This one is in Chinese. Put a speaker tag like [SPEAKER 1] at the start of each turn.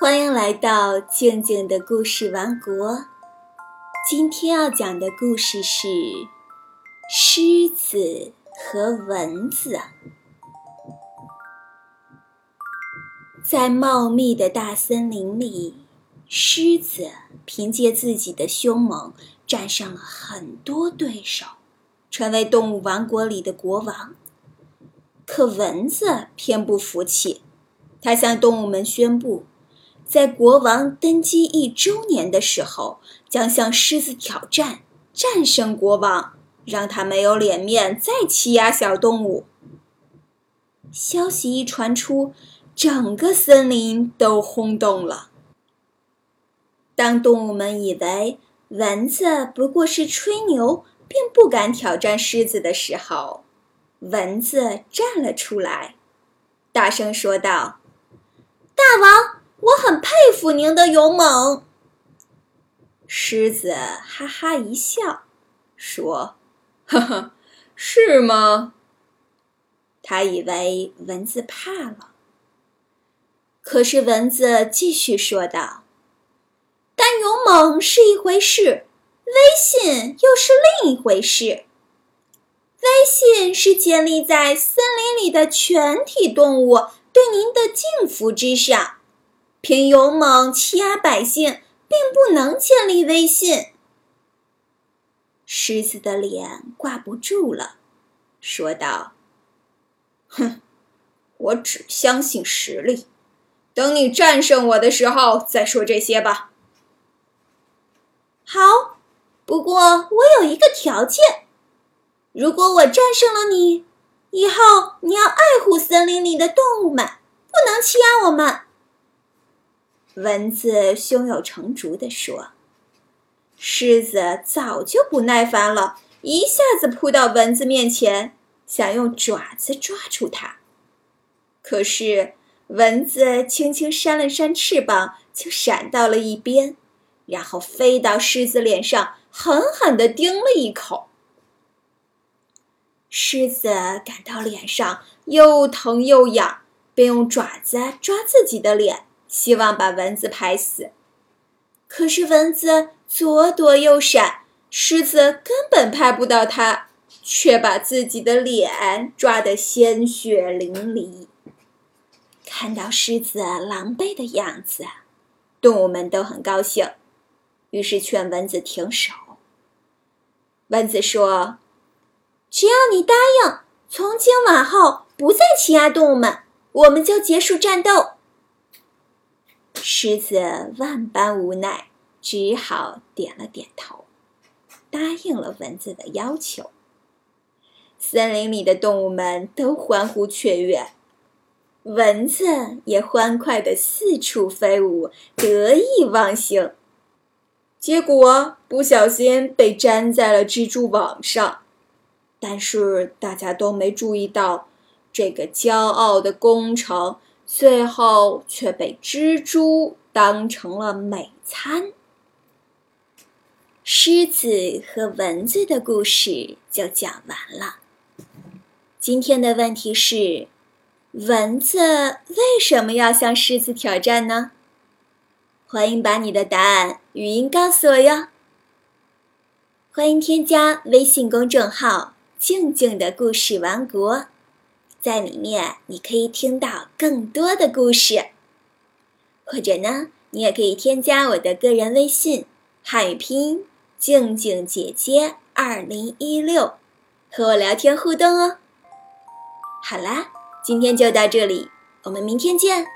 [SPEAKER 1] 欢迎来到静静的故事王国。今天要讲的故事是《狮子和蚊子》。在茂密的大森林里，狮子凭借自己的凶猛，战胜了很多对手，成为动物王国里的国王。可蚊子偏不服气，它向动物们宣布。在国王登基一周年的时候，将向狮子挑战，战胜国王，让他没有脸面再欺压小动物。消息一传出，整个森林都轰动了。当动物们以为蚊子不过是吹牛，并不敢挑战狮子的时候，蚊子站了出来，大声说道：“大王！”我很佩服您的勇猛。狮子哈哈一笑，说：“呵呵，是吗？”他以为蚊子怕了。可是蚊子继续说道：“但勇猛是一回事，威信又是另一回事。威信是建立在森林里的全体动物对您的敬服之上。”凭勇猛欺压百姓，并不能建立威信。狮子的脸挂不住了，说道：“哼，我只相信实力。等你战胜我的时候再说这些吧。”好，不过我有一个条件：如果我战胜了你，以后你要爱护森林里的动物们，不能欺压我们。蚊子胸有成竹地说：“狮子早就不耐烦了，一下子扑到蚊子面前，想用爪子抓住它。可是蚊子轻轻扇了扇翅膀，就闪到了一边，然后飞到狮子脸上，狠狠地叮了一口。狮子感到脸上又疼又痒，便用爪子抓自己的脸。”希望把蚊子拍死，可是蚊子左躲右闪，狮子根本拍不到它，却把自己的脸抓得鲜血淋漓。看到狮子狼狈的样子，动物们都很高兴，于是劝蚊子停手。蚊子说：“只要你答应，从今往后不再欺压动物们，我们就结束战斗。”狮子万般无奈，只好点了点头，答应了蚊子的要求。森林里的动物们都欢呼雀跃，蚊子也欢快地四处飞舞，得意忘形。结果不小心被粘在了蜘蛛网上，但是大家都没注意到，这个骄傲的工程。最后却被蜘蛛当成了美餐。狮子和蚊子的故事就讲完了。今天的问题是：蚊子为什么要向狮子挑战呢？欢迎把你的答案语音告诉我哟。欢迎添加微信公众号“静静的故事王国”。在里面，你可以听到更多的故事，或者呢，你也可以添加我的个人微信“汉语拼音静静姐姐二零一六”，和我聊天互动哦。好啦，今天就到这里，我们明天见。